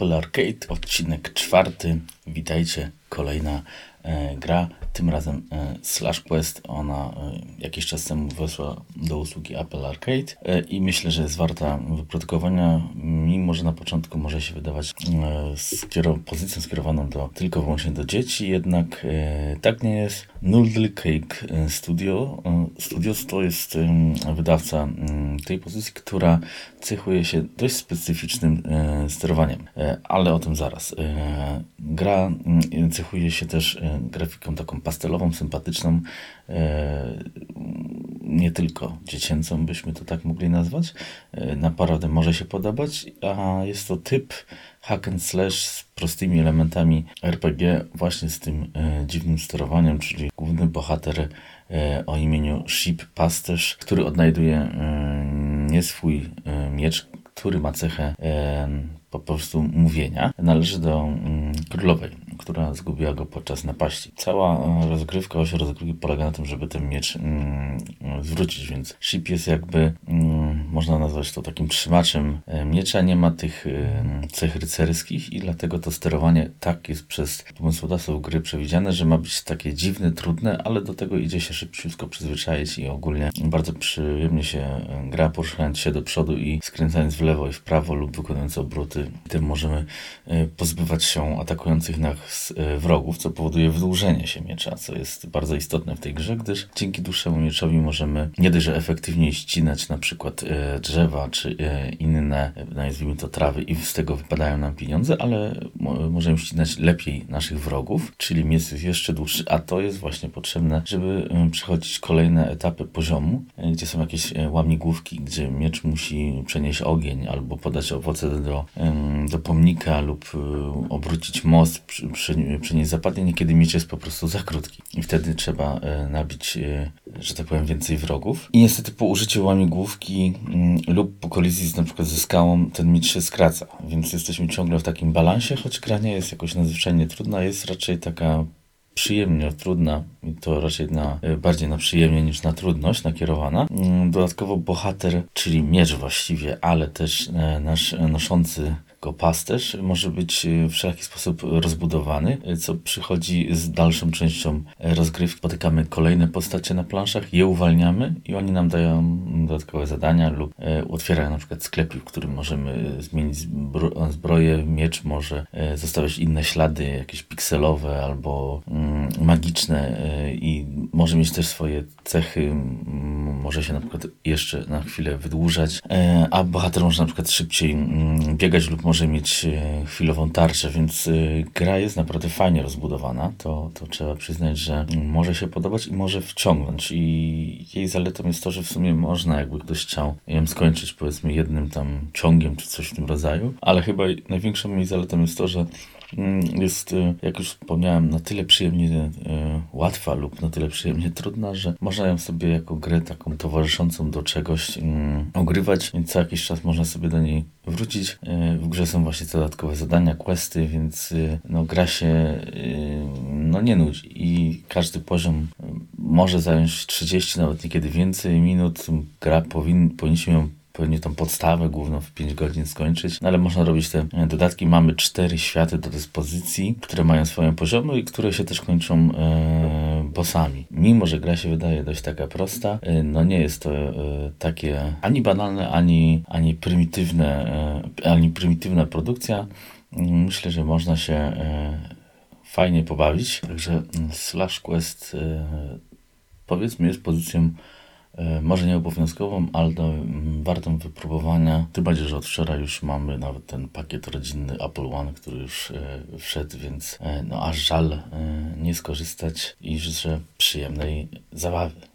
Apple Arcade, odcinek czwarty. Witajcie, kolejna e, gra, tym razem e, Slash Quest. Ona e, jakiś czas temu weszła do usługi Apple Arcade e, i myślę, że jest warta wyprodukowania, mimo że na początku może się wydawać e, pozycją skierowaną do, tylko wyłącznie do dzieci, jednak e, tak nie jest. Noodle Cake e, Studio. E, Studios to jest em, wydawca em, tej pozycji, która cechuje się dość specyficznym e, sterowaniem, e, ale o tym zaraz. E, gra mm, cechuje się też e, grafiką taką pastelową, sympatyczną, e, nie tylko dziecięcą, byśmy to tak mogli nazwać. E, naprawdę może się podobać, a jest to typ hack and slash z prostymi elementami RPG, właśnie z tym e, dziwnym sterowaniem, czyli główny bohater e, o imieniu Sheep Pasterz, który odnajduje e, nie swój e, miecz, który ma cechę e, po prostu mówienia, należy do mm, królowej, która zgubiła go podczas napaści. Cała e, rozgrywka, oś rozgrywki polega na tym, żeby ten miecz mm, zwrócić, więc Ship jest jakby, mm, można nazwać to takim trzymaczem e, miecza, nie ma tych e, cech rycerskich i dlatego to sterowanie tak jest przez pomysłodawców gry przewidziane, że ma być takie dziwne, trudne, ale do tego idzie się szybciutko przyzwyczaić i ogólnie bardzo przyjemnie się gra, poruszając się do przodu i skręcając w lewo i w prawo lub wykonując obroty. Tym możemy pozbywać się atakujących nas e, wrogów, co powoduje wydłużenie się miecza, co jest bardzo istotne w tej grze, gdyż dzięki dłuższemu mieczowi możemy nie dość, że efektywniej ścinać na przykład e, drzewa czy e, inne, nazwijmy to trawy i z tego wypadają nam pieniądze, ale mo- możemy ścinać lepiej naszych wrogów, czyli miecz jest jeszcze dłuższy, a to jest właśnie potrzebne, żeby przechodzić kolejne etapy poziomu, gdzie są jakieś łamigłówki, gdzie miecz musi przenieść ogień albo podać owoce do, do pomnika lub obrócić most, przy- przy- przynieść zapadnie, niekiedy miecz jest po prostu za krótki i wtedy trzeba e, nabić, e, że tak powiem, więcej wrogów. I niestety po użyciu łamigłówki mm, lub po kolizji z, na przykład ze skałą ten miecz się skraca, więc jesteśmy ciągle w takim balansie, choć gra nie jest jakoś nadzwyczajnie trudna, jest raczej taka przyjemnie trudna i to raczej na, e, bardziej na przyjemnie niż na trudność nakierowana. Mm, Dodatkowo bohater, czyli miecz właściwie, ale też nasz noszący go pasterz może być e, w wszelki sposób rozbudowany, e, co przychodzi z dalszą częścią e, rozgrywki. Spotykamy kolejne postacie na planszach, je uwalniamy i oni nam dają dodatkowe zadania lub otwierają na przykład sklepik, w którym możemy zmienić zbro zbroję, miecz może zostawiać inne ślady, jakieś pikselowe albo mm, magiczne i może mieć też swoje cechy, może się na przykład jeszcze na chwilę wydłużać, e, a bohater może na przykład szybciej mm, biegać lub może mieć e, chwilową tarczę, więc e, gra jest naprawdę fajnie rozbudowana. To, to trzeba przyznać, że może się podobać i może wciągnąć. I jej zaletą jest to, że w sumie można, jakby ktoś chciał ją skończyć powiedzmy jednym tam ciągiem czy coś w tym rodzaju, ale chyba największą jej zaletą jest to, że jest, e, jak już wspomniałem, na tyle przyjemnie e, łatwa lub na tyle przyjemnie trudna, że można ją sobie jako grę taką towarzyszącą do czegoś mm, ogrywać, więc co jakiś czas można sobie do niej wrócić. E, W grze są właśnie dodatkowe zadania, questy, więc no, gra się no, nie nudzi i każdy poziom może zająć 30, nawet niekiedy więcej minut. Gra powin, powinniśmy ją pewnie tą podstawę główną w 5 godzin skończyć, no ale można robić te e, dodatki. Mamy cztery światy do dyspozycji, które mają swoje poziomy i które się też kończą e, bossami. Mimo, że gra się wydaje dość taka prosta, e, no nie jest to e, takie ani banalne, ani, ani prymitywne, e, ani prymitywna produkcja. Mm, Myślę, że można się e, fajnie pobawić. Także mm, Slash Quest e, powiedzmy jest pozycją może nie obowiązkową, ale mm, wartą wypróbowania. Tym bardziej, że od wczoraj już mamy nawet ten pakiet rodzinny Apple One, który już e, wszedł, więc e, no aż żal e, nie skorzystać i życzę przyjemnej zabawy.